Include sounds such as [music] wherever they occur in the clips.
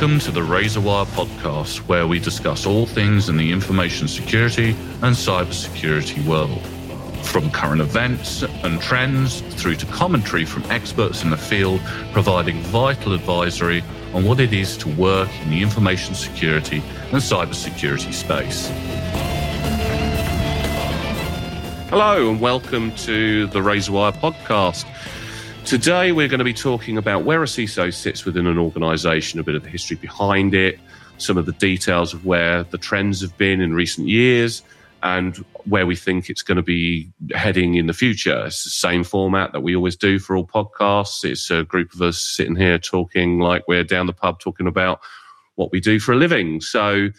Welcome to the Razorwire podcast, where we discuss all things in the information security and cybersecurity world. From current events and trends through to commentary from experts in the field, providing vital advisory on what it is to work in the information security and cybersecurity space. Hello, and welcome to the Razorwire podcast. Today, we're going to be talking about where a CISO sits within an organization, a bit of the history behind it, some of the details of where the trends have been in recent years, and where we think it's going to be heading in the future. It's the same format that we always do for all podcasts. It's a group of us sitting here talking like we're down the pub talking about what we do for a living. So,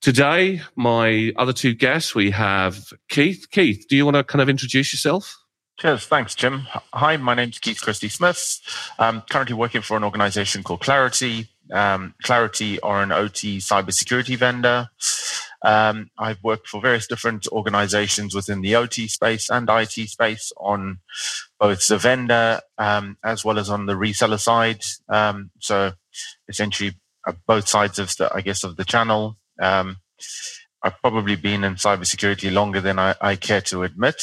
today, my other two guests, we have Keith. Keith, do you want to kind of introduce yourself? Cheers. Thanks, Jim. Hi, my name's Keith Christie Smith. I'm currently working for an organization called Claroty. Um, Claroty are an OT cybersecurity vendor. Um, I've worked for various different organizations within the OT space and IT space on both the vendor um, as well as on the reseller side. Um, so essentially, uh, both sides of the, I guess, of the channel. I've probably been in cybersecurity longer than I, I, care to admit.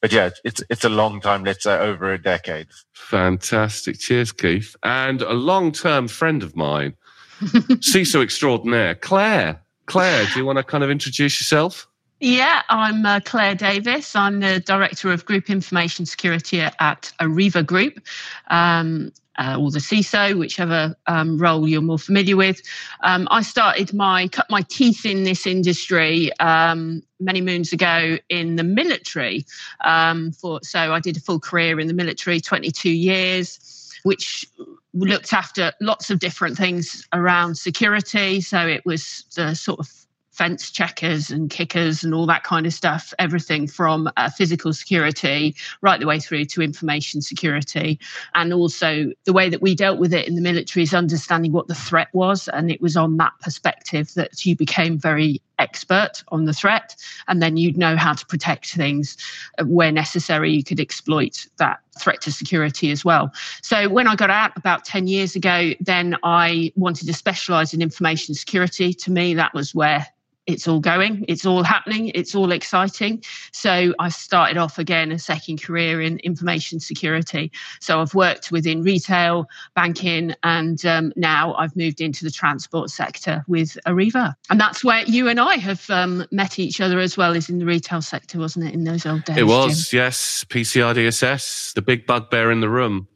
But yeah, it's it's a long time, let's say over a decade. Fantastic. Cheers, Keith. And a long term friend of mine, [laughs] CISO extraordinaire, Claire. Claire, do you want to kind of introduce yourself? Yeah, I'm uh, Claire Davies. I'm the Director of Group Information Security at Arriva Group. Um, uh, or the CISO, whichever um, role you're more familiar with. Um, I started my cut my teeth in this industry um, many moons ago in the military. Um, for so I did a full career in the military, 22 years, which looked after lots of different things around security. So it was the sort of fence checkers and kickers and all that kind of stuff, everything from uh, physical security right the way through to information security. And also the way that we dealt with it in the military is understanding what the threat was. And it was on that perspective that you became very expert on the threat. And then you'd know how to protect things uh, where necessary. You could exploit that threat to security as well. So when I got out about 10 years ago, then I wanted to specialize in information security. To me, that was where it's all going, it's all happening, it's all exciting. So I started off again a second career in information security. So I've worked within retail, banking, and um, now I've moved into the transport sector with Arriva. And that's where you and I have um, met each other as well as in the retail sector, wasn't it, in those old days? It was, Jim? yes. PCI DSS, the big bugbear in the room.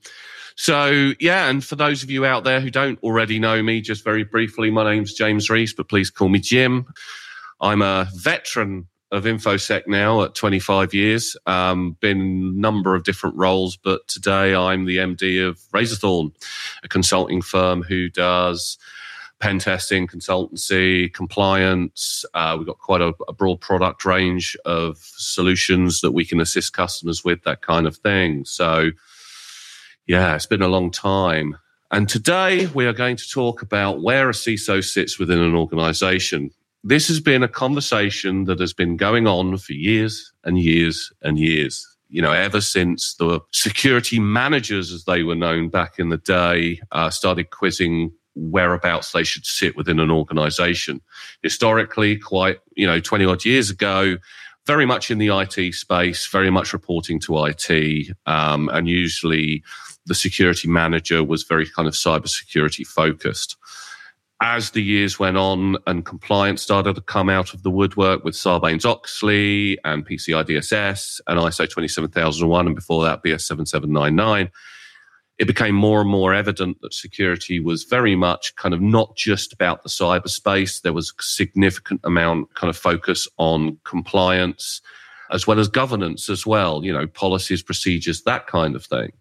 So, yeah, and for those of you out there who don't already know me, just very briefly, my name's James Rees, but please call me Jim. I'm a veteran of InfoSec now at 25 years, um, been number of different roles, but today I'm the MD of Razorthorn, a consulting firm who does pen testing, consultancy, compliance. Uh, we've got quite a, a, broad product range of solutions that we can assist customers with, that kind of thing. So, yeah, it's been a long time. And today we are going to talk about where a CISO sits within an organization. This has been a conversation that has been going on for years and years and years. You know, ever since the security managers, as they were known back in the day, uh, started quizzing whereabouts they should sit within an organization. Historically, quite, you know, 20 odd years ago, very much in the IT space, very much reporting to IT, um, and usually the security manager was very kind of cybersecurity focused. As the years went on and compliance started to come out of the woodwork with Sarbanes Oxley and PCI DSS and ISO 27001, and before that, BS 7799, it became more and more evident that security was very much kind of not just about the cyberspace. There was a significant amount kind of focus on compliance as well as governance as well, you know, policies, procedures, that kind of thing.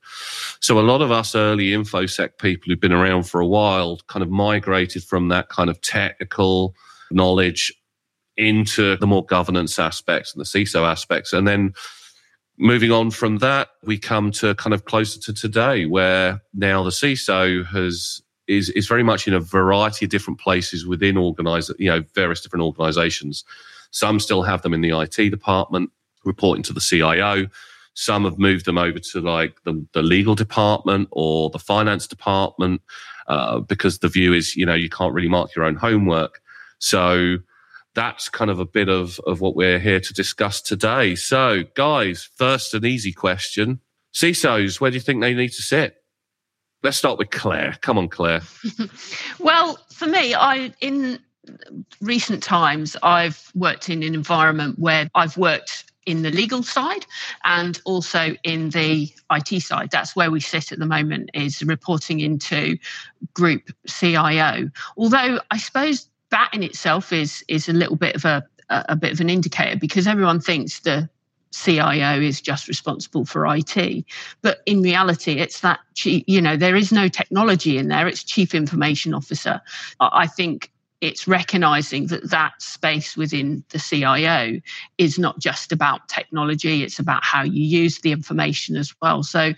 So a lot of us early InfoSec people who've been around for a while kind of migrated from that kind of technical knowledge into the more governance aspects and the CISO aspects. And then moving on from that, we come to kind of closer to today where now the CISO has is is very much in a variety of different places within organize you know various different organizations some still have them in the IT department reporting to the CIO. Some have moved them over to like the, the legal department or the finance department. uh, because the view is, you know, you can't really mark your own homework. So that's kind of a bit of, of what we're here to discuss today. So, guys, first, an easy question. CISOs, where do you think they need to sit? Let's start with Claire. Come on, Claire. [laughs] well, for me, I in recent times I've worked in an environment where I've worked in the legal side and also in the IT side. That's where we sit at the moment is reporting into group CIO. Although I suppose that in itself is is a little bit of a a bit of an indicator because everyone thinks the CIO is just responsible for IT. But in reality, it's that, you know, there is no technology in there. It's chief information officer. I think it's recognizing that that space within the CIO is not just about technology, it's about how you use the information as well. So,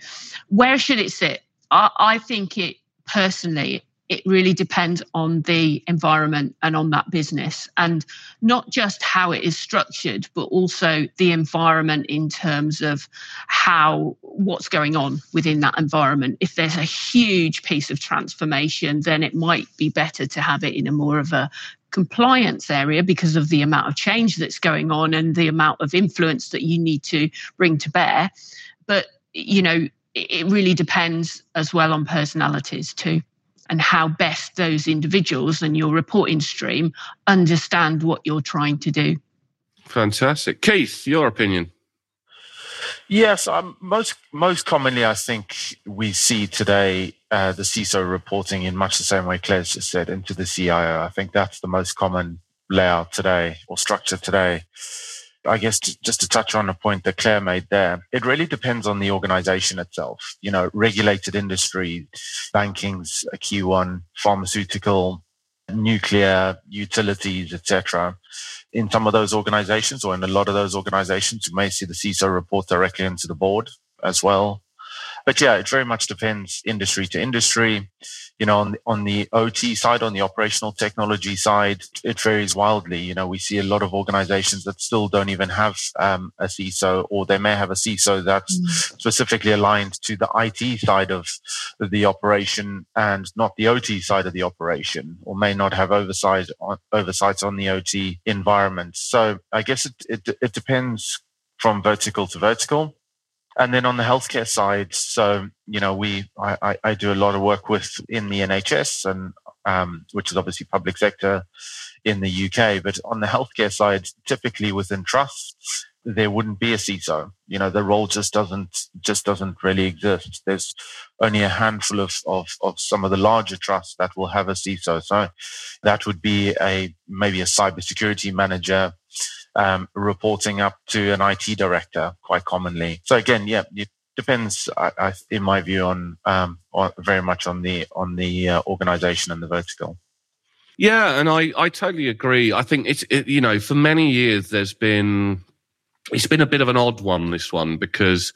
where should it sit? I, I think it personally, it really depends on the environment and on that business. And not just how it is structured but also the environment in terms of how what's going on within that environment. If there's a huge piece of transformation then it might be better to have it in a more of a compliance area because of the amount of change that's going on and the amount of influence that you need to bring to bear. But you know it really depends as well on personalities too and how best those individuals and your reporting stream understand what you're trying to do. Fantastic. Keith, your opinion? Yes, um, most most commonly, I think we see today uh, the CISO reporting in much the same way Claire's just said into the CIO. I think that's the most common layout today or structure today. I guess just to touch on a point that Claire made there, it really depends on the organization itself. You know, regulated industry, banking's a key one, pharmaceutical, nuclear, utilities, etc. In some of those organizations, or in a lot of those organizations, you may see the CISO report directly into the board as well. But yeah, it very much depends industry to industry you know, on the, on the OT side, on the operational technology side, it varies wildly. You know, we see a lot of organizations that still don't even have um, a CISO, or they may have a CISO that's mm. specifically aligned to the IT side of the operation and not the OT side of the operation, or may not have oversight on, oversight on the OT environment. So I guess it, it, it depends from vertical to vertical. And then on the healthcare side, so you know, we I, I do a lot of work with in the NHS and um, which is obviously public sector in the UK. But on the healthcare side, typically within trusts, there wouldn't be a CISO. You know, the role just doesn't just doesn't really exist. There's only a handful of, of, of some of the larger trusts that will have a CISO. So that would be a maybe a cybersecurity manager um, reporting up to an IT director quite commonly. So again, yeah, it depends, I, I, in my view, on, um, on, very much on the on the uh, organization and the vertical. Yeah, and I, I totally agree. I think it's it, you know for many years there's been it's been a bit of an odd one this one because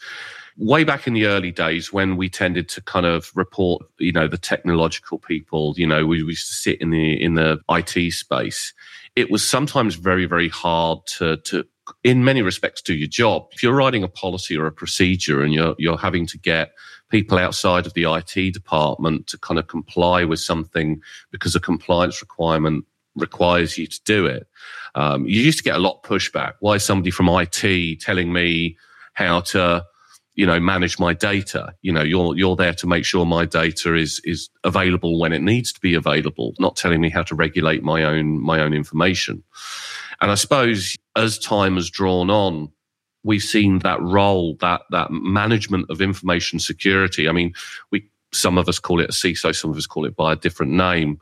way back in the early days when we tended to kind of report you know the technological people you know we used to sit in the in the IT space it was sometimes very, very hard to, to, in many respects, do your job. If you're writing a policy or a procedure and you're, you're having to get people outside of the IT department to kind of comply with something because a compliance requirement requires you to do it, um, you used to get a lot of pushback. Why is somebody from IT telling me how to you know manage my data. You know you're you're there to make sure my data is is available when it needs to be available not telling me how to regulate my own my own information. And i suppose as time has drawn on we've seen that role that that management of information security. I mean we some of us call it a CISO some of us call it by a different name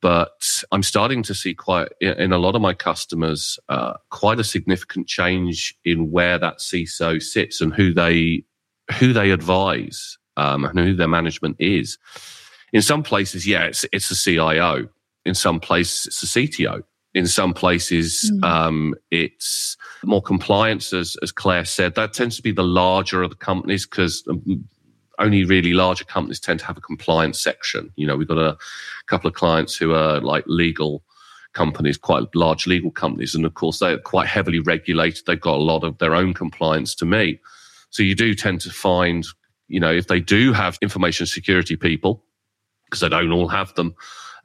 but I'm starting to see quite in a lot of my customers uh, quite a significant change in where that CISO sits and who they who they advise um, and who their management is. In some places, yeah, it's it's a CIO. In some places, it's a CTO. In some places, mm. um, it's more compliance, as as Claire said. That tends to be the larger of the companies because um, only really larger companies tend to have a compliance section. You know, we've got a couple of clients who are like legal companies, quite large legal companies, and of course they're quite heavily regulated. They've got a lot of their own compliance to meet. So you do tend to find, you know, if they do have information security people, because they don't all have them.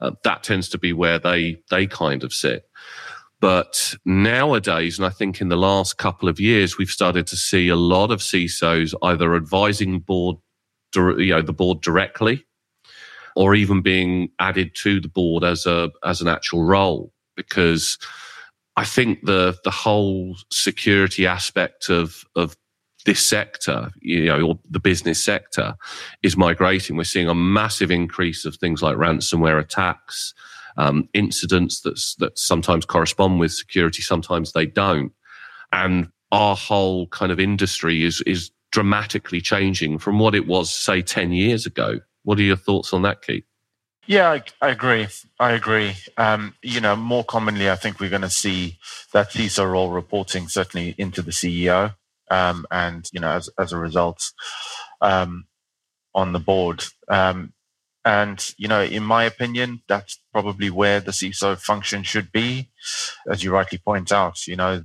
Uh, that tends to be where they they kind of sit. But nowadays, and I think in the last couple of years, we've started to see a lot of CISOs either advising board, you know, the board directly, or even being added to the board as a as an actual role. Because I think the the whole security aspect of of this sector, you know, or the business sector is migrating. We're seeing a massive increase of things like ransomware attacks, um, incidents that that sometimes correspond with security, sometimes they don't, and our whole kind of industry is is dramatically changing from what it was, say, ten years ago. What are your thoughts on that, Keith? Yeah, I, I, agree. I agree. Um, you know, more commonly, I think we're going to see that CISO role reporting certainly into the CEO, um, and you know, as as a result, um, on the board. Um, and you know, in my opinion, that's probably where the CISO function should be, as you rightly point out. You know,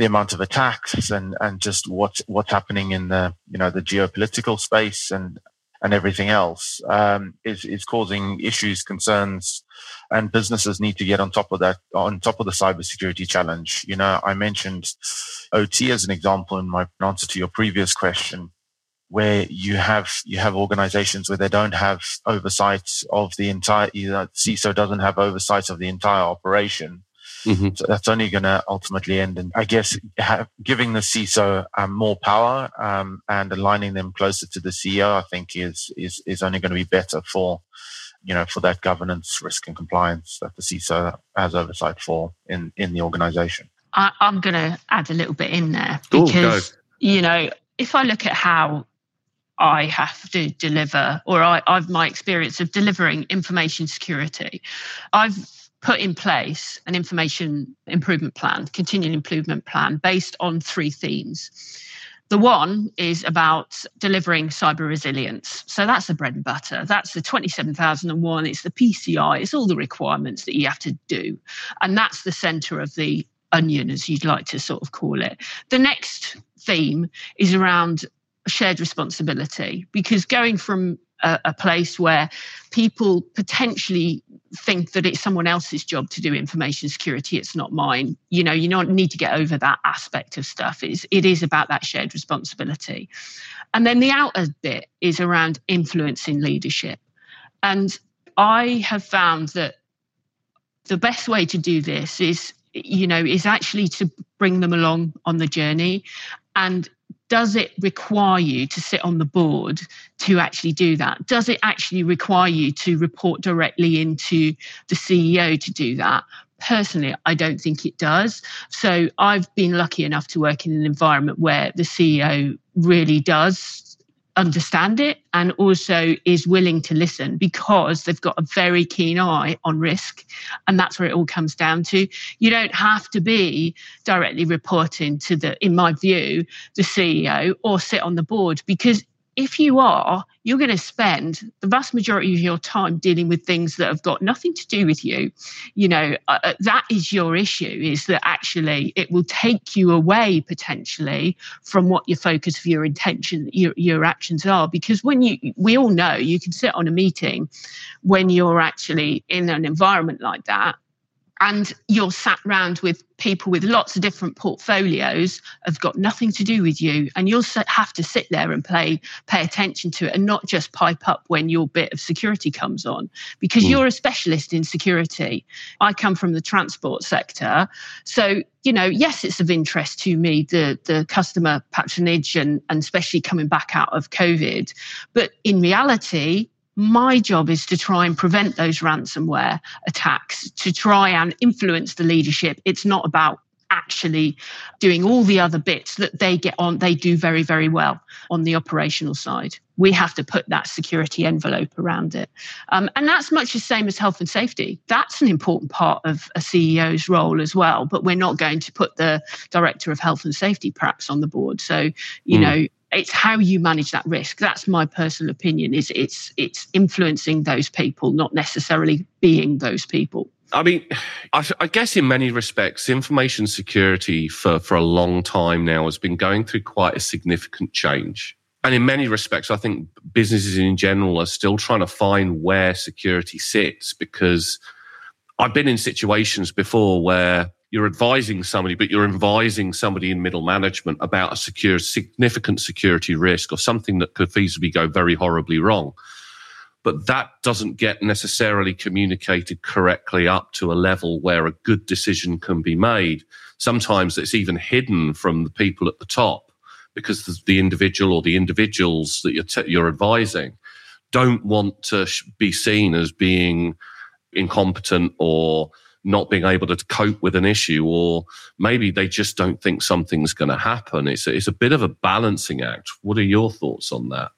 the amount of attacks and and just what what's happening in the you know the geopolitical space and and everything else um, is is causing issues, concerns, and businesses need to get on top of that, on top of the cybersecurity challenge. You know, I mentioned OT as an example in my answer to your previous question, where you have you have organizations where they don't have oversight of the entire, you know, CISO doesn't have oversight of the entire operation. Mm-hmm. So that's only going to ultimately end in, I guess, have, giving the CISO um, more power um, and aligning them closer to the CEO. I think is is is only going to be better for you know for that governance, risk, and compliance that the CISO has oversight for in in the organization. I, am going to add a little bit in there because Ooh, you know if I look at how I have to deliver, or I, I've my experience of delivering information security. I've put in place an information improvement plan, continuing improvement plan based on three themes. The one is about delivering cyber resilience. So that's the bread and butter. That's the 27001. It's the PCI. It's all the requirements that you have to do. And that's the center of the onion, as you'd like to sort of call it. The next theme is around shared responsibility because going from a, a, place where people potentially think that it's someone else's job to do information security it's not mine. You know you don't need to get over that aspect of stuff. It is about that shared responsibility. And then the outer bit is around influencing leadership. And i have found that the best way to do this is you know is actually to bring them along on the journey. And does it require you to sit on the board to actually do that? Does it actually require you to report directly into the CEO to do that? Personally, I don't think it does. So I've been lucky enough to work in an environment where the CEO really does understand it and also is willing to listen because they've got a very keen eye on risk. And that's where it all comes down to. You don't have to be directly reporting to the, in my view, the CEO or sit on the board because if you are, you're going to spend the vast majority of your time dealing with things that have got nothing to do with you. You know, uh, uh, that is your issue, is that actually it will take you away potentially from what your focus of your intention, your, your actions are. Because when you, we all know you can sit on a meeting when you're actually in an environment like that and you're sat around with people with lots of different portfolios have got nothing to do with you. And you'll have to sit there and play pay attention to it and not just pipe up when your bit of security comes on. Because mm. you're a specialist in security. I come from the transport sector. So you know yes it's of interest to me the the customer patronage and and especially coming back out of covid. But in reality my job is to try and prevent those ransomware attacks, to try and influence the leadership. It's not about actually doing all the other bits that they get on, they do very, very well on the operational side. We have to put that security envelope around it. Um, and that's much the same as health and safety. That's an important part of a CEO's role as well. But we're not going to put the director of health and safety perhaps on the board. So, you mm. know, it's how you manage that risk that's my personal opinion is it's it's influencing those people not necessarily being those people I mean, I, I, guess in many respects, information security for, for a long time now has been going through quite a significant change. and in many respects, I think businesses in general are still trying to find where security sits because I've been in situations before where you're advising somebody, but you're advising somebody in middle management about a secure, significant security risk or something that could feasibly go very horribly wrong. But that doesn't get necessarily communicated correctly up to a level where a good decision can be made. Sometimes it's even hidden from the people at the top because the individual or the individuals that you're, t- you're advising don't want to sh- be seen as being incompetent or not being able to cope with an issue, or maybe they just don't think something's going to happen. It's a, it's a bit of a balancing act. What are your thoughts on that?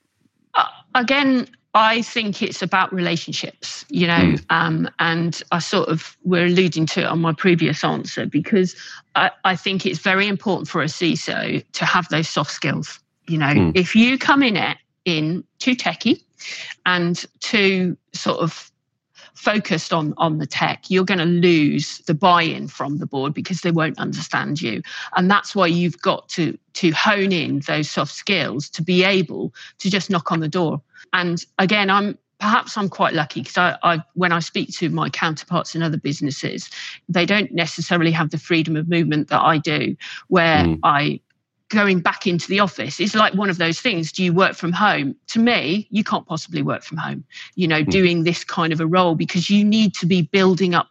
Uh, again, I think it's about relationships, you know, mm. um, and I sort of we're alluding to it on my previous answer because I, I think it's very important for a CISO to have those soft skills. You know, mm. if you come in it in too techie and too sort of focused on on the tech you're going to lose the buy-in from the board because they won't understand you and that's why you've got to to hone in those soft skills to be able to just knock on the door and again i'm perhaps i'm quite lucky because I, I when i speak to my counterparts in other businesses they don't necessarily have the freedom of movement that i do where mm. i going back into the office is like one of those things. Do you work from home? To me you can't possibly work from home you know mm. doing this kind of a role because you need to be building up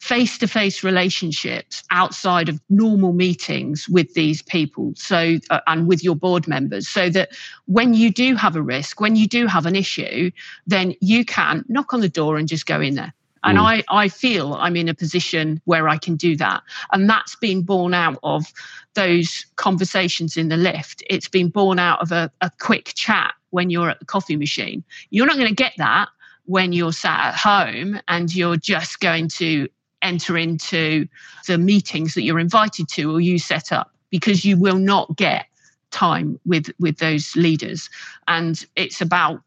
face to face relationships outside of normal meetings with these people so uh, and with your board members so that when you do have a risk when you do have an issue then you can knock on the door and just go in there and mm. I, I feel I'm in a position where I can do that. And that's been born out of those conversations in the lift. It's been born out of a, a quick chat when you're at the coffee machine. You're not going to get that when you're sat at home and you're just going to enter into the meetings that you're invited to or you set up because you will not get time with with those leaders and it's about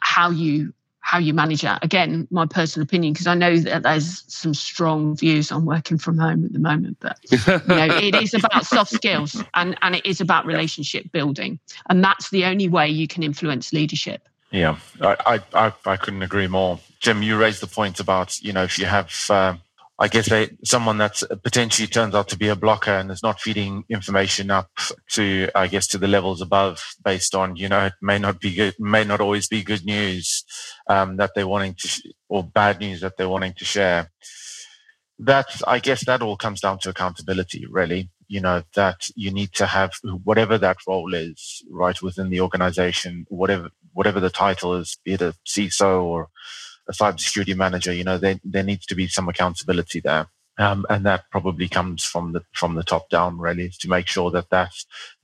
how you how you manage that. Again, my personal opinion, because I know that there's some strong views on working from home at the moment, but you know, [laughs] it is about soft skills and, and it is about relationship building. And that's the only way you can influence leadership. Yeah, I, I, I couldn't agree more. Jim, you raised the point about, you know, if you have uh, I guess they someone that potentially turns out to be a blocker and is not feeding information up to, I guess, to the levels above, based on you know it may not be good, may not always be good news um, that they're wanting to, sh- or bad news that they're wanting to share. That I guess that all comes down to accountability, really. You know that you need to have whatever that role is, right within the organization, whatever whatever the title is, be it a CISO or a cybersecurity manager, you know, there, there needs to be some accountability there. Um, and that probably comes from the from the top down, really, to make sure that that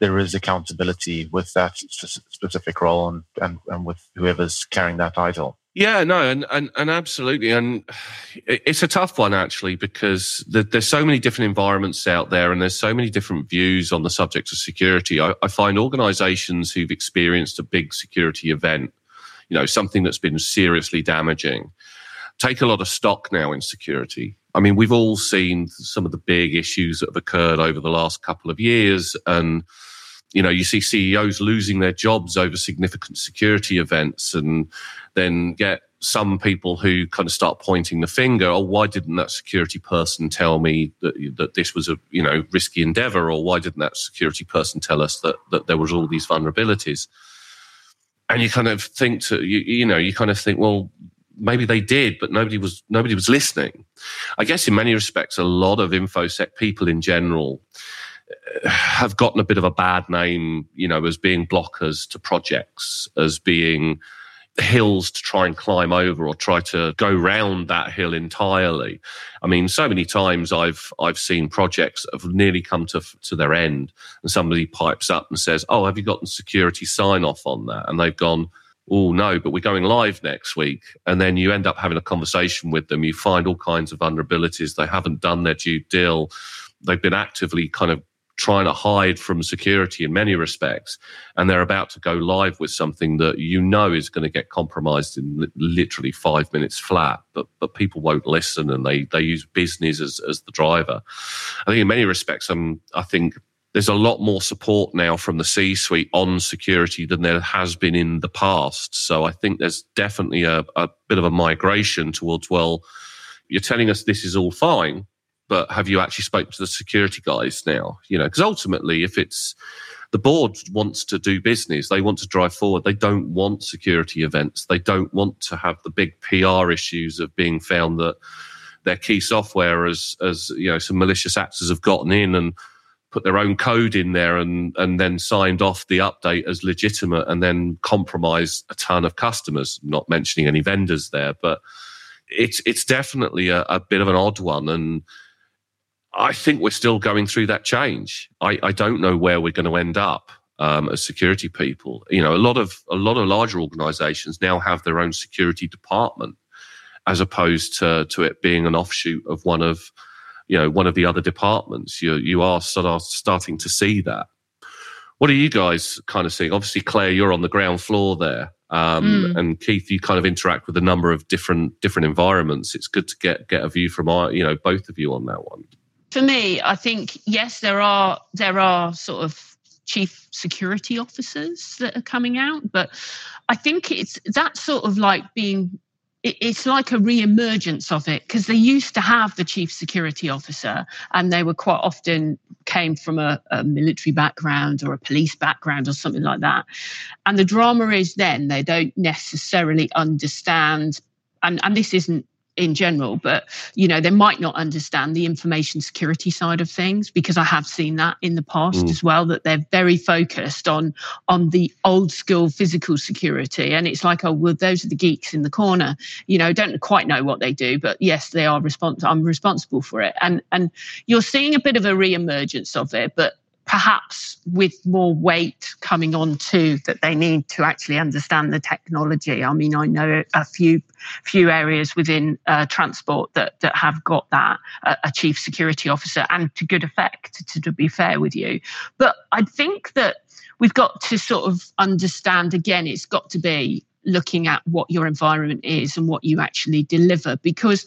there is accountability with that specific role and, and, and with whoever's carrying that title. Yeah, no, and, and, and absolutely. And it's a tough one, actually, because there's so many different environments out there and there's so many different views on the subject of security. I, I find organizations who've experienced a big security event you know, something that's been seriously damaging. Take a lot of stock now in security. I mean, we've all seen some of the big issues that have occurred over the last couple of years. And, you know, you see CEOs losing their jobs over significant security events and then get some people who kind of start pointing the finger. Oh, why didn't that security person tell me that, that this was a, you know, risky endeavor? Or why didn't that security person tell us that, that there was all these vulnerabilities? And you kind of think to you, you know you kind of think well maybe they did but nobody was nobody was listening. I guess in many respects a lot of infosec people in general uh, have gotten a bit of a bad name you know as being blockers to projects as being hills to try and climb over or try to go round that hill entirely. I mean, so many times I've I've seen projects that have nearly come to to their end, and somebody pipes up and says, "Oh, have you gotten security sign off on that?" And they've gone. Oh no, but we're going live next week. And then you end up having a conversation with them. You find all kinds of vulnerabilities. They haven't done their due deal. They've been actively kind of trying to hide from security in many respects, and they're about to go live with something that you know is going to get compromised in literally five minutes flat. But but people won't listen, and they they use business as as the driver. I think in many respects, um, I think there's a lot more support now from the C suite on security than there has been in the past. So I think there's definitely a, a bit of a migration towards, well, you're telling us this is all fine, but have you actually spoken to the security guys now? You know, because ultimately, if it's the board wants to do business, they want to drive forward. They don't want security events. They don't want to have the big PR issues of being found that their key software as as you know some malicious actors have gotten in and put their own code in there and and then signed off the update as legitimate and then compromised a ton of customers not mentioning any vendors there but it's it's definitely a, a bit of an odd one and I think we're still going through that change. I, I don't know where we're going to end up um, as security people. You know, a lot of a lot of larger organisations now have their own security department, as opposed to to it being an offshoot of one of you know one of the other departments. You you are sort of starting to see that. What are you guys kind of seeing? Obviously, Claire, you're on the ground floor there, um, mm. and Keith, you kind of interact with a number of different different environments. It's good to get get a view from our, you know both of you on that one. For me, I think yes, there are there are sort of chief security officers that are coming out, but I think it's that sort of like being it's like a re-emergence of it because they used to have the chief security officer and they were quite often came from a, a, military background or a police background or something like that. And the drama is then they don't necessarily understand and, and this isn't in general, but you know, they might not understand the information security side of things because I have seen that in the past mm. as well, that they're very focused on on the old school physical security. And it's like, oh, well, those are the geeks in the corner. You know, don't quite know what they do, but yes, they are responsible. I'm responsible for it. And and you're seeing a bit of a re-emergence of it, but perhaps with more weight coming on too that they need to actually understand the technology. I mean i know a few few areas within uh, transport that that have got that uh, a chief security officer and to good effect to, to be fair with you. But i think that we've got to sort of understand again it's got to be looking at what your environment is and what you actually deliver because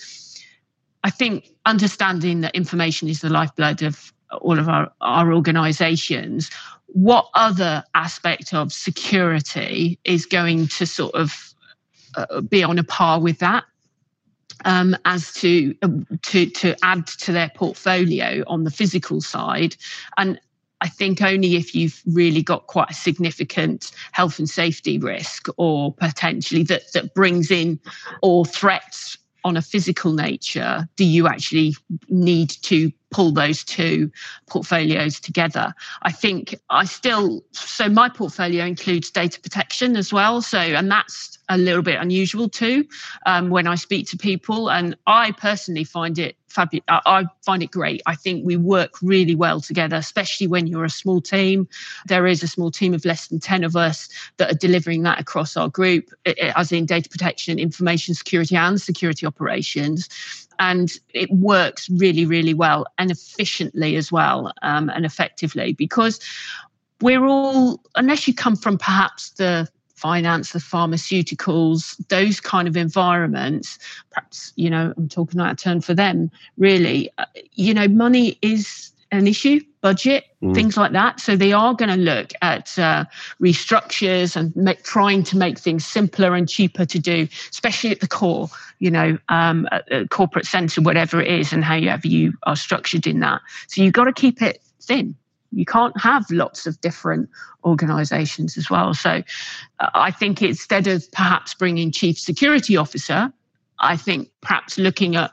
I think understanding that information is the lifeblood of all of our, our organizations, what other aspect of security is going to sort of uh, be on a par with that? Um, as to uh, to to add to their portfolio on the physical side, and I think only if you've really got quite a significant health and safety risk, or potentially that that brings in or threats on a physical nature do you actually need to pull those two portfolios together i think i still so my portfolio includes data protection as well so and that's a little bit unusual too um, when i speak to people and i personally find it fabulous. I find it great. I think we work really well together, especially when you're a small team. There is a small team of less than 10 of us that are delivering that across our group, as in data protection, information security, and security operations. And it works really, really well and efficiently as well um, and effectively because we're all, unless you come from perhaps the finance, the pharmaceuticals, those kind of environments, perhaps, you know, I'm talking out of turn for them, really, uh, you know, money is an issue, budget, mm. things like that. So they are going to look at uh, restructures and make, trying to make things simpler and cheaper to do, especially at the core, you know, um, corporate centre, whatever it is, and however you are structured in that. So you've got to keep it thin you can't have lots of different organizations as well. So uh, I think instead of perhaps bringing chief security officer, I think perhaps looking at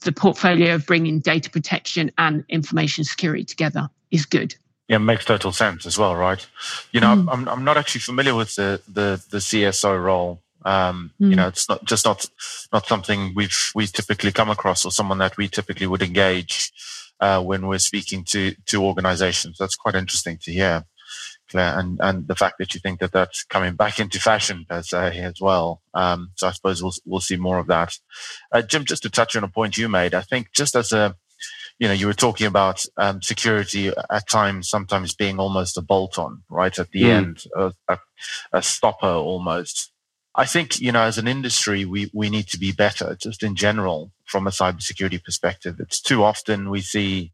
the portfolio of bringing data protection and information security together is good. Yeah, makes total sense as well, right? You know, mm. I'm I'm not actually familiar with the the, the CSO role. Um, mm. You know, it's not just not not something we've we typically come across or someone that we typically would engage uh, when we're speaking to to organizations. That's quite interesting to hear, and and the fact that you think that that's coming back into fashion per se as well. Um, so I suppose we'll we'll see more of that. Uh, Jim, just to touch on a point you made, I think just as a you know, you were talking about um, security at times, sometimes being almost a bolt on, right? At the mm. end, a, a, a stopper almost. I think, you know, as an industry, we, we need to be better just in general from a cybersecurity perspective. It's too often we see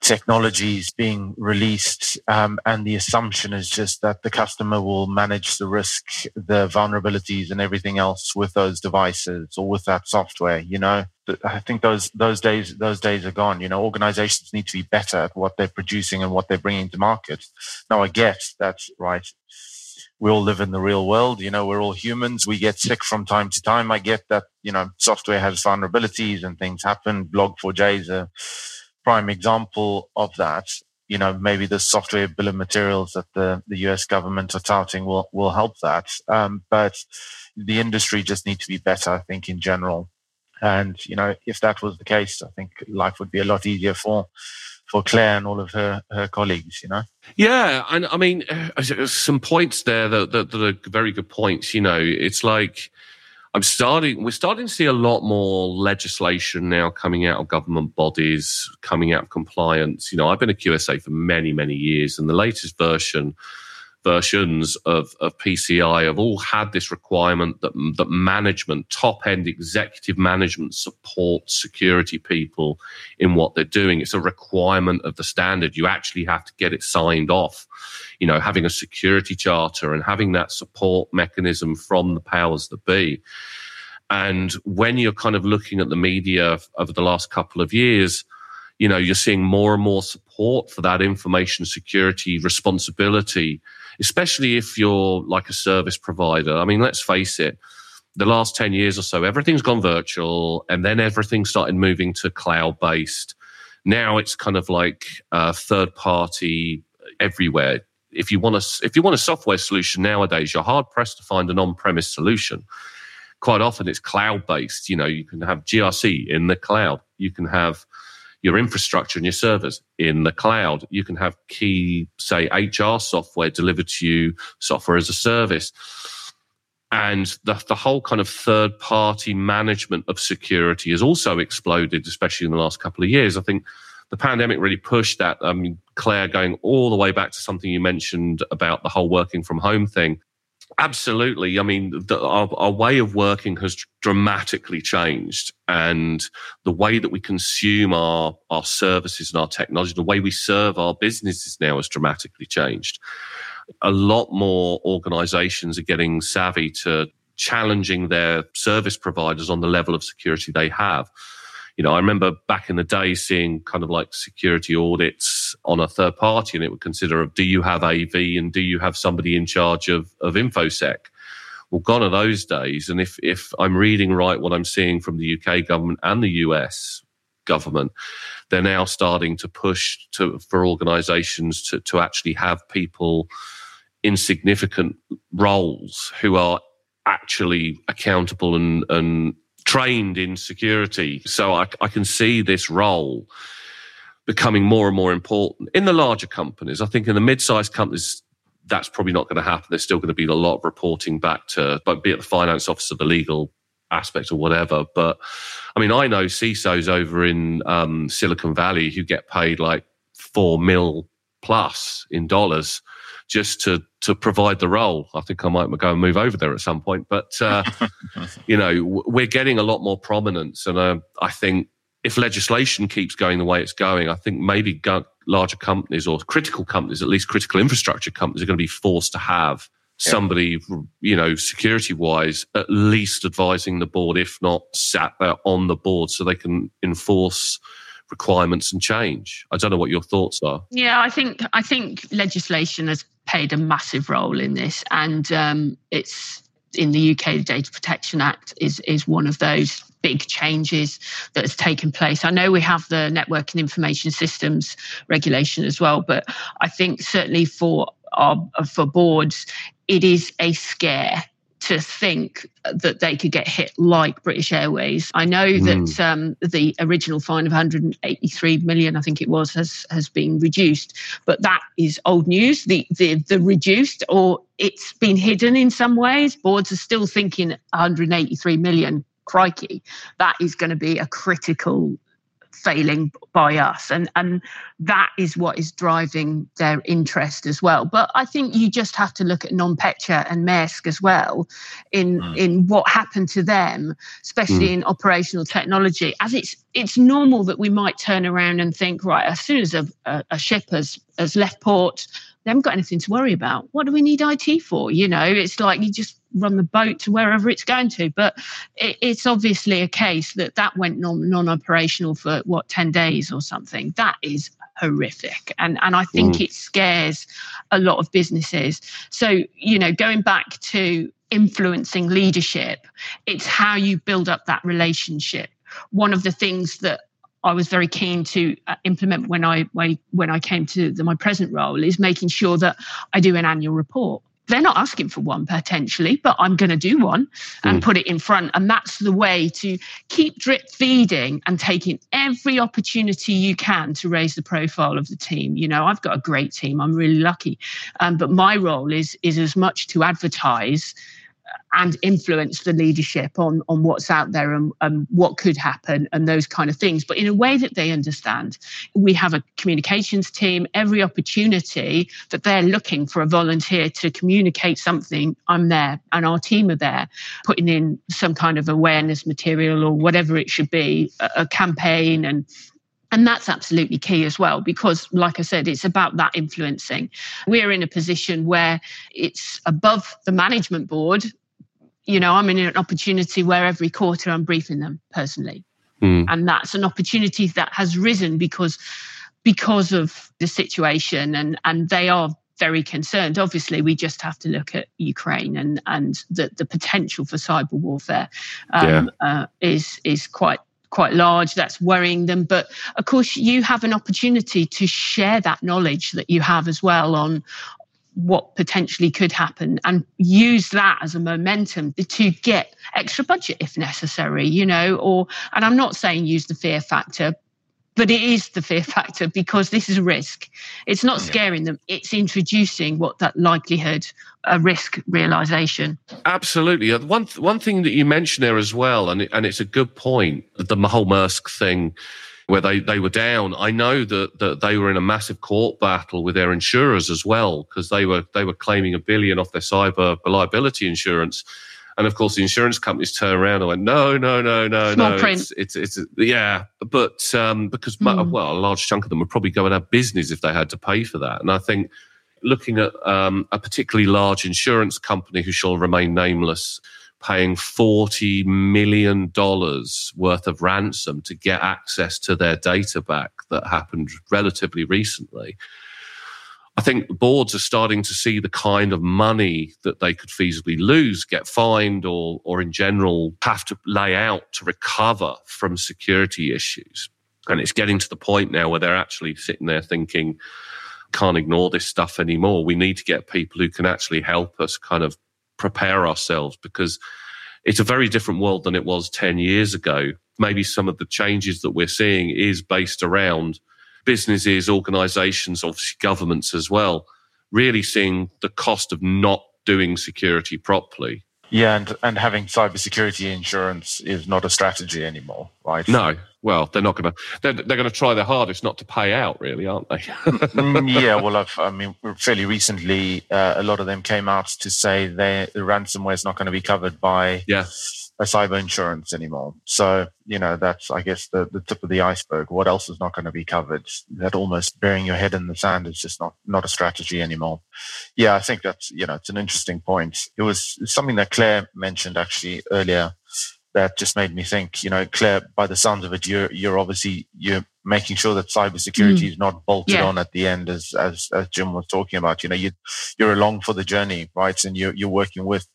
technologies being released, um, and the assumption is just that the customer will manage the risk, the vulnerabilities, and everything else with those devices or with that software. You know, I think those those days those days are gone. You know, organizations need to be better at what they're producing and what they're bringing to market. Now, I get that, right? We all live in the real world. You know, we're all humans. We get sick from time to time. I get that. You know, software has vulnerabilities and things happen. Log4j is a prime example of that. You know, maybe the software bill of materials that the, the US government are touting will, will help that. Um, but the industry just needs to be better, I think, in general. And, you know, if that was the case, I think life would be a lot easier for for Claire and all of her, her colleagues, you know? Yeah. And I mean, uh, some points there that, that, that, are very good points. You know, it's like, I'm starting, we're starting to see a lot more legislation now coming out of government bodies, coming out of compliance. You know, I've been a QSA for many, many years, and the latest version versions of, of PCI have all had this requirement that, that management, top end executive management, support security people in what they're doing. It's a requirement of the standard. You actually have to get it signed off. You know, having a security charter and having that support mechanism from the powers that be. And when you're kind of looking at the media over the last couple of years, you know, you're seeing more and more support for that information security responsibility especially if you're like a service provider. I mean, let's face it, the last 10 years or so, everything's gone virtual and then everything started moving to cloud based. Now it's kind of like a third party everywhere. If you want a, if you want a software solution nowadays, you're hard pressed to find an on premise solution. Quite often it's cloud based. You know, you can have GRC in the cloud. You can have your infrastructure and your servers in the cloud. You can have key, say, HR software delivered to you, software as a service. And the, the whole kind of third party management of security has also exploded, especially in the last couple of years. I think the pandemic really pushed that. I mean, Claire, going all the way back to something you mentioned about the whole working from home thing. Absolutely. I mean, the, our, our, way of working has dramatically changed, and the way that we consume our our services and our technology, the way we serve our businesses now has dramatically changed. A lot more organisations are getting savvy to challenging their service providers on the level of security they have you know, I remember back in the day seeing kind of like security audits on a third party, and it would consider of do you have AV and do you have somebody in charge of of infosec? Well, gone are those days. And if if I'm reading right what I'm seeing from the UK government and the US government, they're now starting to push to for organisations to to actually have people in significant roles who are actually accountable and and trained in security. So I, I can see this role becoming more and more important in the larger companies. I think in the mid-sized companies, that's probably not going to happen. There's still going to be a lot of reporting back to, but be it the finance officer, the legal aspect or whatever. But I mean, I know CISOs over in um, Silicon Valley who get paid like four mil plus in dollars just to to provide the role. I think I might go and move over there at some point. But uh, [laughs] you know, we're getting a lot more prominence, and uh, I think if legislation keeps going the way it's going, I think maybe go- larger companies or critical companies, at least critical infrastructure companies, are going to be forced to have somebody, you know, security wise, at least advising the board, if not sat there on the board, so they can enforce requirements and change. I don't know what your thoughts are. Yeah, I think I think legislation has played a massive role in this, and um, it's in the UK. The Data Protection Act is is one of those big changes that has taken place. I know we have the Network and Information Systems regulation as well, but I think certainly for our, for boards, it is a scare to think that they could get hit like British Airways. I know mm. that um, the original fine of 183 million, I think it was, has has been reduced, but that is old news. The the the reduced or it's been hidden in some ways. Boards are still thinking 183 million. Crikey, that is going to be a critical failing by us and and that is what is driving their interest as well but i think you just have to look at NotPetya and maersk as well in mm. in what happened to them especially mm. in operational technology as it's it's normal that we might turn around and think right as soon as a, a, a ship has has left port they haven't got anything to worry about. What do we need IT for? You know, it's like you just run the boat to wherever it's going to. But it, it's obviously a case that that went non operational for what, 10 days or something. That is horrific. And, and I think mm. it scares a lot of businesses. So, you know, going back to influencing leadership, it's how you build up that relationship. One of the things that I was very keen to uh, implement when I when I came to the, my present role is making sure that I do an annual report. They're not asking for one potentially, but I'm going to do one and mm. put it in front. And that's the way to keep drip feeding and taking every opportunity you can to raise the profile of the team. You know, I've got a great team. I'm really lucky, um, but my role is is as much to advertise and influence the leadership on on what's out there and, and what could happen and those kind of things but in a way that they understand we have a communications team every opportunity that they're looking for a volunteer to communicate something i'm there and our team are there putting in some kind of awareness material or whatever it should be a, a campaign and and that's absolutely key as well, because, like I said, it's about that influencing. We're in a position where it's above the management board you know, I'm in an opportunity where every quarter I'm briefing them personally. Mm. And that's an opportunity that has risen because because of the situation and and they are very concerned. Obviously, we just have to look at Ukraine and and the, the potential for cyber warfare um, yeah. uh, is is quite quite large. That's worrying them. But of course, you have an opportunity to share that knowledge that you have as well on what potentially could happen and use that as a momentum to get extra budget if necessary, you know, or, and I'm not saying use the fear factor, but it is the fear [laughs] factor because this is a risk. It's not scaring them, it's introducing what that likelihood, a risk realization. Absolutely. Uh, one, one thing that you mentioned there as well, and, it, and it's a good point, the whole Maersk thing where they, they were down. I know that, that they were in a massive court battle with their insurers as well, because they were they were claiming a billion off their cyber liability insurance. And of course, the insurance companies turned around and went, "No, no, no, no, Small no." Print. It's, it's, it's yeah, but um, because mm. well, a large chunk of them would probably go and have business if they had to pay for that. And I think looking at um, a particularly large insurance company who shall remain nameless paying $40 million worth of ransom to get access to their data back that happened relatively recently. I think boards are starting to see the kind of money that they could feasibly lose, get fined, or, or in general have to lay out to recover from security issues. And it's getting to the point now where they're actually sitting there thinking, can't ignore this stuff anymore. We need to get people who can actually help us kind of prepare ourselves because it's a very different world than it was 10 years ago. Maybe some of the changes that we're seeing is based around businesses, organizations, obviously governments as well, really seeing the cost of not doing security properly. Yeah, and, and having cybersecurity insurance is not a strategy anymore, right? No, well, they're not going to. They're, they're going to try their hardest not to pay out, really, aren't they? Mm, [laughs] yeah, well, I've, i mean, fairly recently, uh, a lot of them came out to say they, the ransomware is not going to be covered by yeah. a cyber insurance anymore. So, you know, that's, I guess, the, the tip of the iceberg. What else is not going to be covered? That almost burying your head in the sand is just not, not a strategy anymore. Yeah, I think that's, you know, it's an interesting point. It was something that Claire mentioned actually earlier that just made me think, you know, Claire, by the sounds of it, you're, you're obviously, you're making sure that cybersecurity mm. is not bolted yeah. on at the end, as, as, as Jim was talking about. You know, you, you're along for the journey, right? And you're, you're working with,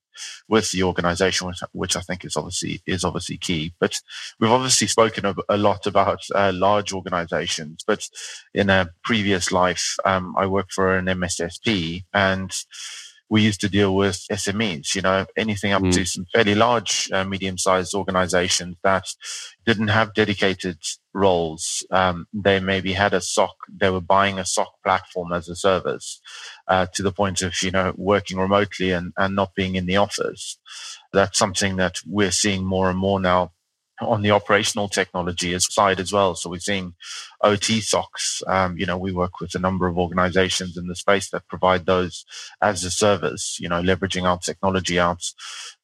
with the organization, which, which I think is obviously, is obviously key. But we've obviously spoken a, a lot about uh, large organizations, but in a previous life, um, I worked for an MSSP and, we used to deal with SMEs, you know, anything up mm. to some fairly large, uh, medium sized organizations that didn't have dedicated roles. Um, they maybe had a SOC, they were buying a SOC platform as a service uh, to the point of, you know, working remotely and, and not being in the office. That's something that we're seeing more and more now on the operational technology side as well. So we're seeing OT SOCs. Um, you know, we work with a number of organizations in the space that provide those as a service, you know, leveraging our technology out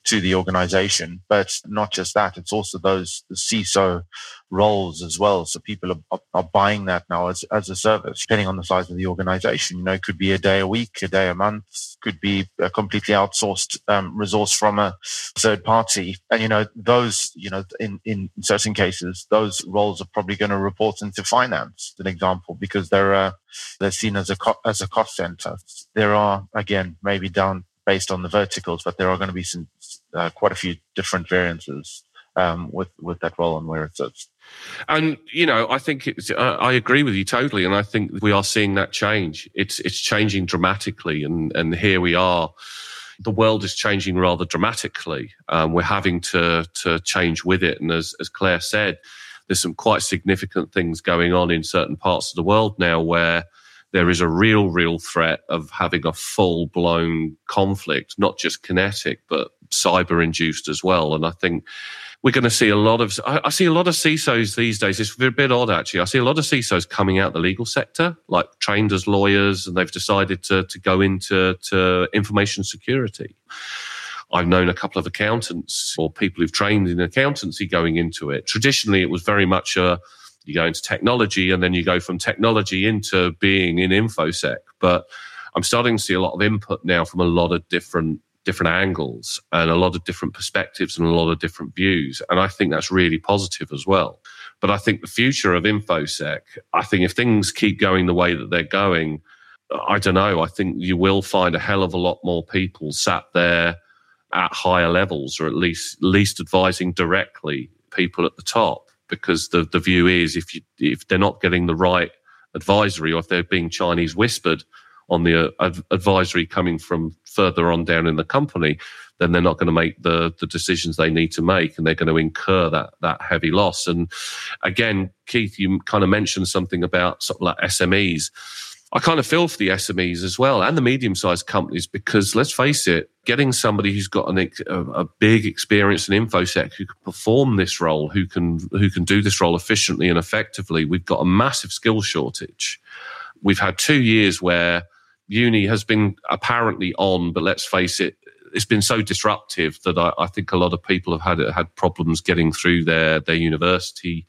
to the organization. But not just that, it's also those CISO roles as well. So people are, are, buying that now as, as a service, depending on the size of the organization. You know, it could be a day a week, a day a month, could be a completely outsourced um, resource from a third party. And, you know, those, you know, in, in certain cases, those roles are probably going to report into finance, an example, because they're, uh, they're seen as a, co- as a cost center. There are, again, maybe down based on the verticals, but there are going to be some uh, quite a few different variances um, with with that role and where it sits. And you know, I think it's. Uh, I agree with you totally, and I think we are seeing that change. It's it's changing dramatically, and and here we are. The world is changing rather dramatically. Um, we're having to to change with it, and as as Claire said, there's some quite significant things going on in certain parts of the world now where there is a real, real threat of having a full blown conflict, not just kinetic, but cyber induced as well. And I think we're going to see a lot of, I, I, see a lot of CISOs these days. It's a bit odd actually. I see a lot of CISOs coming out the legal sector, like trained as lawyers, and they've decided to, to go into to information security. I've known a couple of accountants or people who've trained in accountancy going into it. Traditionally, it was very much a, you go into technology and then you go from technology into being in infosec. But I'm starting to see a lot of input now from a lot of different different angles and a lot of different perspectives and a lot of different views. And I think that's really positive as well. But I think the future of infosec, I think if things keep going the way that they're going, I don't know. I think you will find a hell of a lot more people sat there at higher levels, or at least least advising directly people at the top because the, the view is if you if they're not getting the right advisory or if they're being Chinese whispered on the uh, advisory coming from further on down in the company, then they're not going to make the the decisions they need to make, and they're going to incur that that heavy loss. And again, Keith, you kind of mentioned something about sort of like SMEs. I kind of feel for the SMEs as well and the medium sized companies because let's face it, getting somebody who's got an, a, a, big experience in infosec who can perform this role, who can who can do this role efficiently and effectively, we've got a massive skill shortage. We've had two years where uni has been apparently on, but let's face it, it's been so disruptive that I, I think a lot of people have had had problems getting through their their university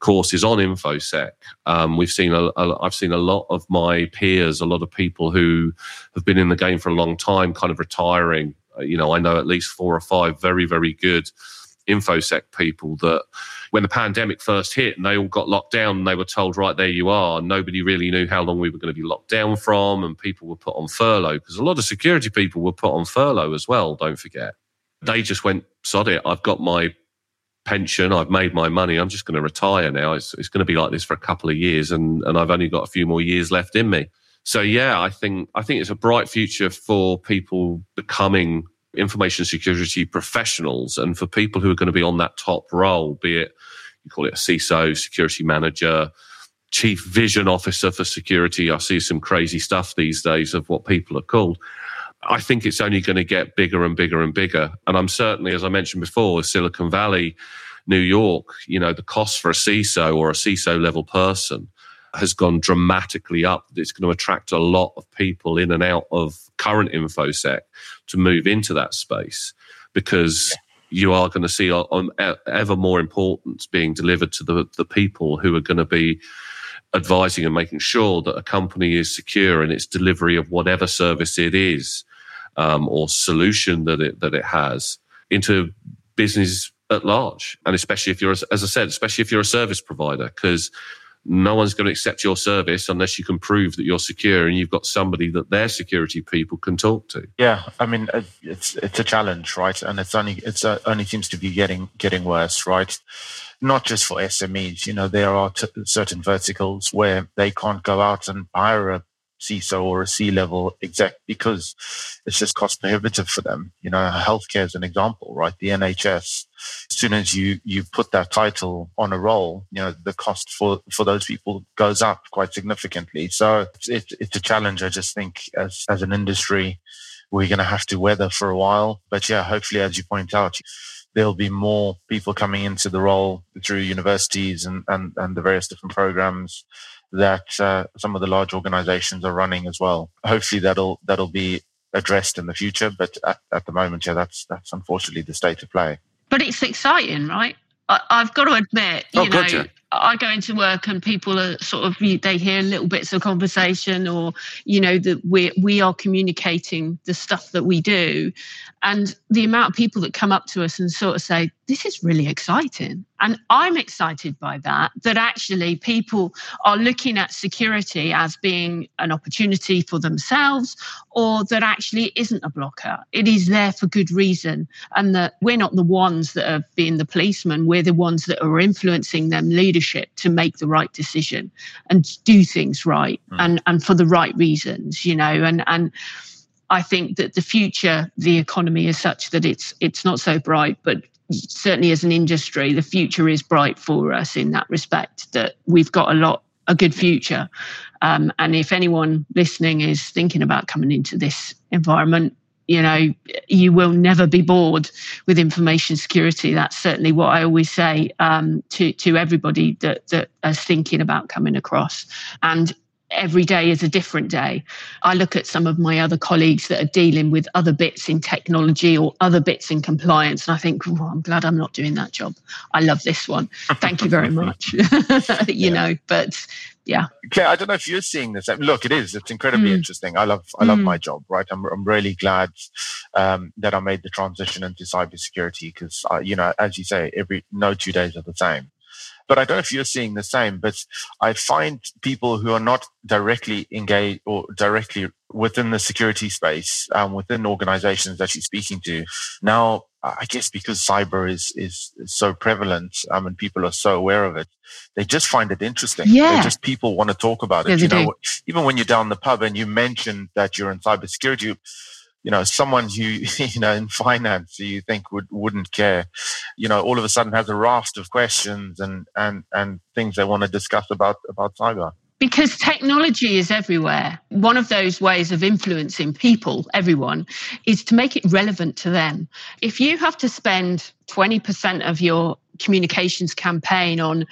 courses on infosec. Um, we've seen a, a, I've seen a lot of my peers, a lot of people who have been in the game for a long time, kind of retiring. Uh, you know, I know at least four or five very very good infosec people that when the pandemic first hit and they all got locked down and they were told right there you are nobody really knew how long we were going to be locked down from and people were put on furlough because a lot of security people were put on furlough as well don't forget they just went sod it i've got my pension. I've made my money. I'm just going to retire now. It's, it's going to be like this for a couple of years, and and I've only got a few more years left in me. So yeah, I think I think it's a bright future for people becoming information security professionals, and for people who are going to be on that top role, be it you call it a CISO, security manager, chief vision officer for security. I see some crazy stuff these days of what people are called. I think it's only going to get bigger and bigger and bigger. And I'm certainly, as I mentioned before, Silicon Valley, New York, you know, the cost for a CISO or a CISO level person has gone dramatically up. It's going to attract a lot of people in and out of current InfoSec to move into that space because you are going to see ever more importance being delivered to the, the people who are going to be advising and making sure that a company is secure in its delivery of whatever service it is um, or solution that it that it has into business at large, and especially if you're, as I said, especially if you're a service provider, because no one's going to accept your service unless you can prove that you're secure and you've got somebody that their security people can talk to. Yeah, I mean uh, it's it's a challenge, right? And it's only it's uh, only seems to be getting getting worse, right? Not just for SMEs, you know, there are t- certain verticals where they can't go out and hire a CISO or a C level exec because it's just cost prohibitive for them. You know, healthcare is an example, right? The NHS, as soon as you, you put that title on a role, you know, the cost for, for those people goes up quite significantly. So it's, it's a challenge. I just think as, as an industry, we're going to have to weather for a while. But yeah, hopefully, as you point out, there'll be more people coming into the role through universities and, and, and the various different programs that uh, some of the large organizations are running as well. Hopefully that'll that'll be addressed in the future, but at, at the moment, yeah, that's that's unfortunately the state of play. But it's exciting, right? I, have got to admit, you oh, know, gotcha. I go into work and people are sort of they hear little bits of conversation, or you know that we we are communicating the stuff that we do, and the amount of people that come up to us and sort of say, "This is really exciting," and I'm excited by that. That actually people are looking at security as being an opportunity for themselves, or that actually isn't a blocker. It is there for good reason, and that we're not the ones that are being the policemen. We're the ones that are influencing them leaders leadership to make the right decision and do things right mm. and and for the right reasons you know and and I think that the future, the economy is such that it's it's not so bright, but certainly as an industry, the future is bright for us in that respect. That we've got a lot, a good future, um, and if anyone listening is thinking about coming into this environment, you know you will never be bored with information security. That's certainly what i always say um, to to everybody that that is thinking about coming across. And every day is a different day. I look at some of my other colleagues that are dealing with other bits in technology or other bits in compliance, and I think, oh, I'm glad I'm not doing that job. I love this one. Thank you very [laughs] much. [laughs] you yeah. know, but yeah. Claire, I don't know if you're seeing this. Look, it is. It's incredibly mm. interesting. I love, I love mm. my job. Right. I'm, I'm really glad um, that I made the transition into cybersecurity because, you know, as you say, every no two days are the same. But I don't know if you're seeing the same. But I find people who are not directly engaged or directly within the security space, um, within organizations that you're speaking to, now I guess because cyber is, is, so prevalent um, and people are so aware of it, they just find it interesting. Yeah. They just people want to talk about it. Yeah, you know, do. even when you're down the pub and you mention that you're in cybersecurity, you, know, someone who, [laughs] you know, in finance who you think would, wouldn't care, you know, all of a sudden has a raft of questions and, and, and things they want to discuss about, about cyber because technology is everywhere. One of those ways of influencing people, everyone, is to make it relevant to them. If you have to spend 20% of your communications campaign on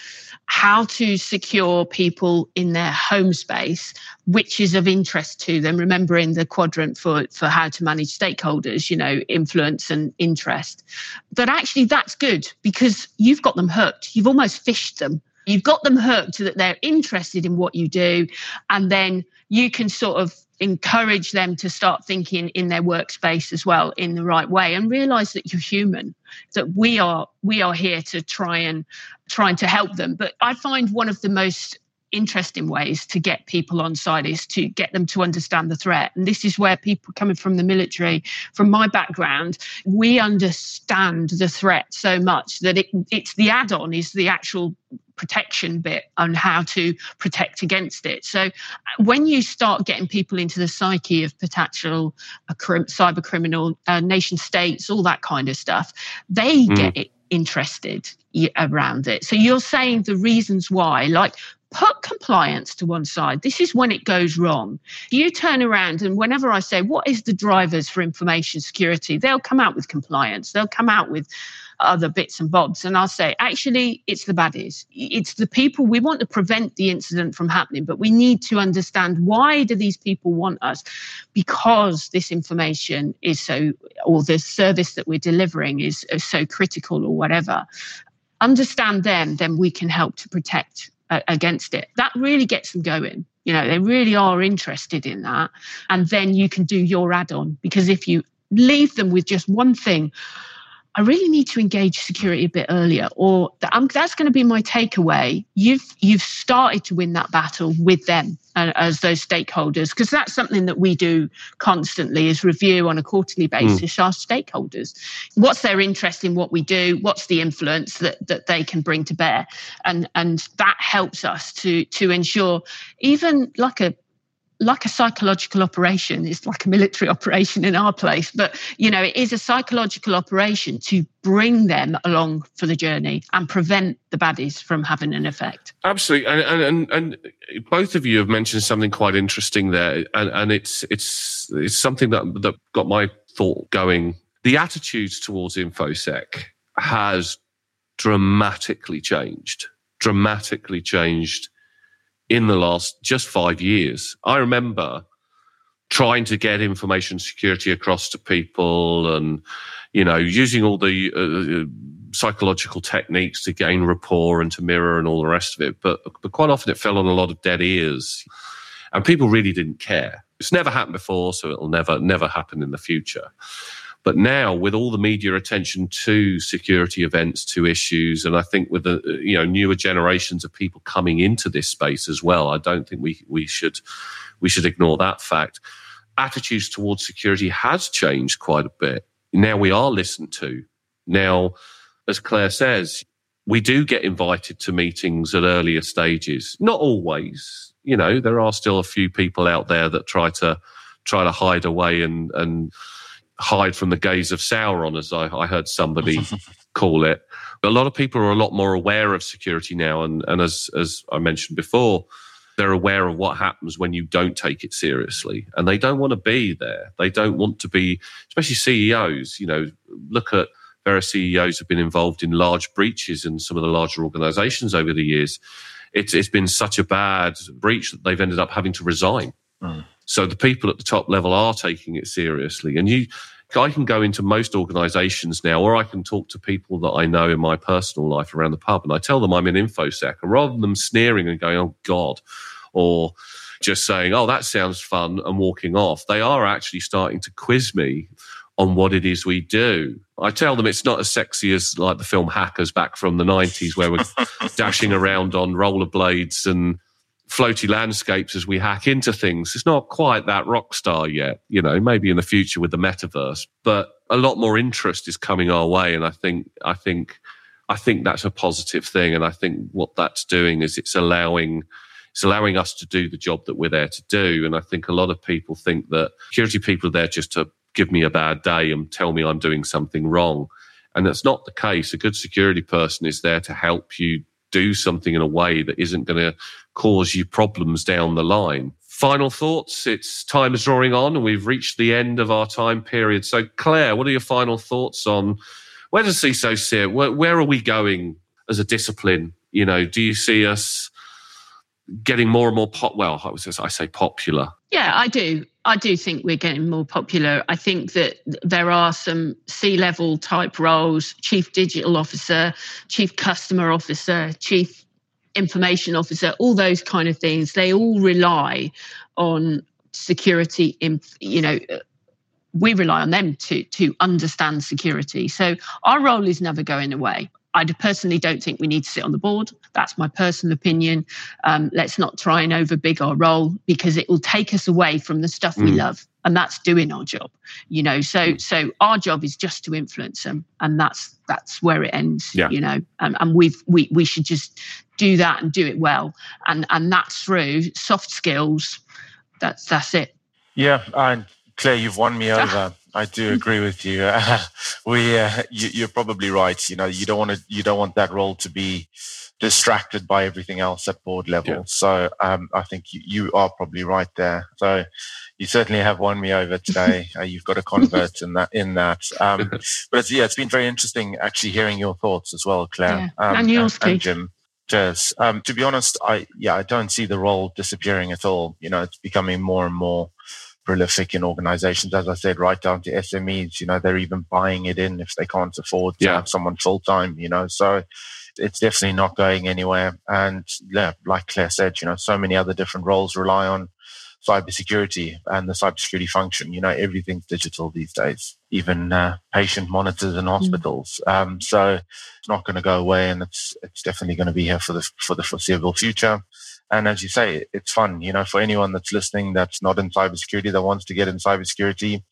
how to secure people in their home space, which is of interest to them, remembering the quadrant for, for how to manage stakeholders, you know, influence and interest, that actually that's good because you've got them hooked. You've almost fished them You've got them hooked so that they're interested in what you do. And then you can sort of encourage them to start thinking in their workspace as well in the right way and realize that you're human that we are we are here to try and trying to help them but i find one of the most interesting ways to get people on side is to get them to understand the threat. And this is where people coming from the military, from my background, we understand the threat so much that it, it's the add on is the actual protection bit on how to protect against it. So when you start getting people into the psyche of potential uh, cyber criminal, uh, nation states, all that kind of stuff, they mm. get it interested around it. So you're saying the reasons why, like put compliance to one side. This is when it goes wrong. You turn around, and whenever I say, What is the drivers for information security? They'll come out with compliance, they'll come out with other bits and bobs. And I'll say, Actually, it's the baddies. It's the people we want to prevent the incident from happening, but we need to understand why do these people want us? Because this information is so, or the service that we're delivering is, is so critical or whatever understand them, then we can help to protect against it. That really gets them going. You know, they really are interested in that. And then you can do your add on because if you leave them with just one thing, I really need to engage security a bit earlier, or that, that's going to be my takeaway. You've you've started to win that battle with them uh, as those stakeholders, because that's something that we do constantly is review on a quarterly hmm. basis mm. our stakeholders. What's their interest in what we do? What's the influence that that they can bring to bear, and and that helps us to to ensure even like a like a psychological operation it's like a military [laughs] operation in our place but you know it is a psychological operation to bring them along for the journey and prevent the baddies from having an effect. Absolutely and and, and both of you have mentioned something quite interesting there and, and it's it's it's something that that got my thought going. The attitudes towards infosec has dramatically changed, dramatically changed in the last just five years. I remember trying to get information security across to people and, you know, using all the uh, psychological techniques to gain rapport and to mirror and all the rest of it. But, but quite often it fell on a lot of dead ears and people really didn't care. It's never happened before, so it'll never, never happen in the future. But now, with all the media attention to security events, to issues, and I think with the uh, you know newer generations of people coming into this space as well, I don't think we we should we should ignore that fact. Attitudes towards security has changed quite a bit. Now we are listened to. Now, as Claire says, we do get invited to meetings at earlier stages. Not always, you know, there are still a few people out there that try to try to hide away and and hide from the gaze of Sauron, as I, I heard somebody [laughs] call it. But a lot of people are a lot more aware of security now, and and as as I mentioned before, they're aware of what happens when you don't take it seriously, and they don't want to be there. They don't want to be, especially CEOs. You know, look at various CEOs have been involved in large breaches in some of the larger organizations over the years. It's, it's been such a bad breach that they've ended up having to resign. Mm. So the people at the top level are taking it seriously. And you, I can go into most organizations now, or I can talk to people that I know in my personal life around the pub, and I tell them I'm in InfoSec. And rather than them sneering and going, oh, God, or just saying, oh, that sounds fun, and walking off, they are actually starting to quiz me on what it is we do. I tell them it's not as sexy as like the film Hackers back from the 90s, where we're [laughs] dashing around on rollerblades and floaty landscapes as we hack into things. It's not quite that rock star yet, you know, maybe in the future with the metaverse, but a lot more interest is coming our way. And I think, I think, I think that's a positive thing. And I think what that's doing is it's allowing, it's allowing us to do the job that we're there to do. And I think a lot of people think that security people are there just to give me a bad day and tell me I'm doing something wrong. And that's not the case. A good security person is there to help you do something in a way that isn't going to cause you problems down the line. Final thoughts. It's time is drawing on and we've reached the end of our time period. So, Claire, what are your final thoughts on where does CISO sit? Where, where are we going as a discipline? You know, do you see us getting more and more pop? Well, I say popular. Yeah, I do. I do think we're getting more popular. I think that there are some C level type roles chief digital officer, chief customer officer, chief information officer, all those kind of things. They all rely on security, in, you know, we rely on them to to understand security. So our role is never going away. I personally don't think we need to sit on the board. That's my personal opinion. Um, let's not try and overbig our role because it will take us away from the stuff mm. we love, and that's doing our job. You know, so so our job is just to influence them, and that's that's where it ends. Yeah. You know, um, and we've we we should just do that and do it well, and and that's through soft skills. That's that's it. Yeah, and Claire, you've won me [laughs] over. I do agree with you. Uh, [laughs] we, uh, you, are probably right. You know, you don't want to, you don't want that role to be distracted by everything else at board level. Yeah. So um, I think you, you, are probably right there. So you certainly have won me over today. [laughs] uh, you've got a convert in that. In that, um, [laughs] but it's, yeah, it's been very interesting actually hearing your thoughts as well, Claire, yeah. um, and yours, and, and Jim. Cheers. Um, to be honest, I yeah, I don't see the role disappearing at all. You know, it's becoming more and more prolific in organizations, as I said, right down to SMEs. You know, they're even buying it in if they can't afford to yeah. have someone full time, you know. So it's definitely not going anywhere. And yeah, like Claire said, you know, so many other different roles rely on cybersecurity and the cybersecurity function. You know, everything's digital these days, even uh, patient monitors in mm. hospitals. Mm. Um, so it's not going to go away, and it's it's definitely going to be here for the for the foreseeable future. And as you say, it's fun, you know, for anyone that's listening that's not in cybersecurity that wants to get in cybersecurity,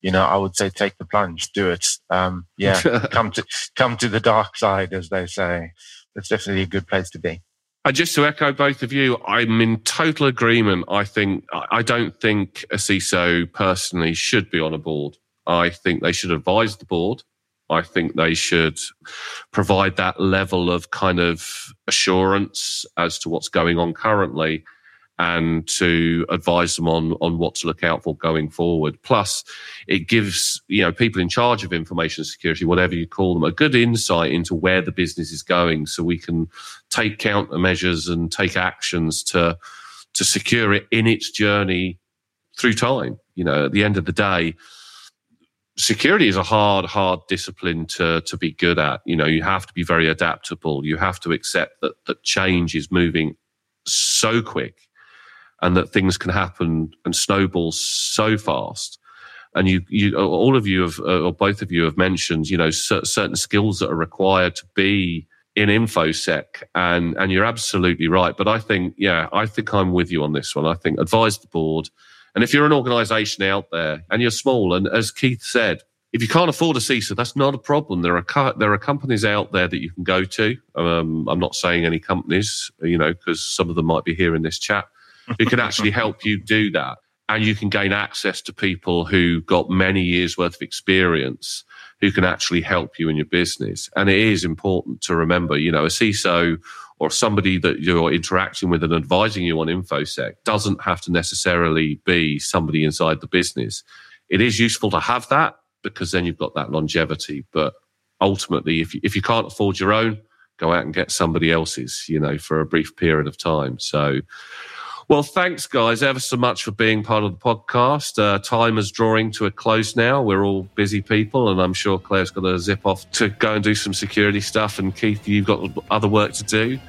you know, I would say take the plunge, do it. Um, yeah, [laughs] come to come to the dark side, as they say. It's definitely a good place to be. And just to echo both of you, I'm in total agreement. I think I don't think a CISO personally should be on a board. I think they should advise the board. I think they should provide that level of kind of assurance as to what's going on currently. and to advise them on on what to look out for going forward. Plus, it gives you know people in charge of information security, whatever you call them, a good insight into where the business is going, so we can take countermeasures and take actions to to secure it in its journey through time. You know, at the end of the day. Security is a hard, hard discipline to to be good at. You know, you have to be very adaptable. You have to accept that that change is moving so quick and that things can happen and snowball so fast. And you, you, all of you have, or both of you have mentioned, you know, certain skills that are required to be in infosec, and and you're absolutely right. But I think, yeah, I think I'm with you on this one. I think advise the board, and if you're an organisation out there and you're small, and as Keith said, if you can't afford a CISO, that's not a problem. There are there are companies out there that you can go to. Um, I'm not saying any companies, you know, because some of them might be here in this chat who can actually [laughs] help you do that. And you can gain access to people who got many years worth of experience who can actually help you in your business. And it is important to remember, you know, a CISO or somebody that you're interacting with and advising you on InfoSec doesn't have to necessarily be somebody inside the business. It is useful to have that because then you've got that longevity. But ultimately, if you, if you can't afford your own, go out and get somebody else's, you know, for a brief period of time. So, well, thanks, guys, ever so much for being part of the podcast. Uh, time is drawing to a close now. We're all busy people, and I'm sure Claire's got to zip off to go and do some security stuff. And Keith, you've got other work to do.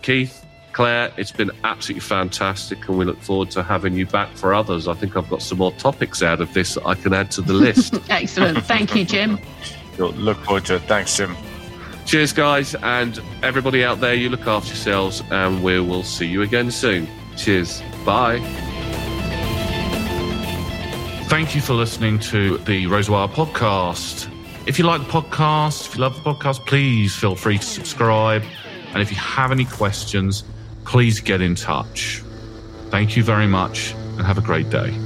Keith, Claire, it's been absolutely fantastic, and we look forward to having you back for others. I think I've got some more topics out of this that I can add to the list. [laughs] Excellent. Thank you, Jim. Look forward to it. Thanks, Jim. Cheers, guys, and everybody out there, you look after yourselves, and we will see you again soon. Cheers. Bye. Thank you for listening to the Razorwire podcast. If you like the podcast, if you love the podcast, please feel free to subscribe. And if you have any questions, please get in touch. Thank you very much and have a great day.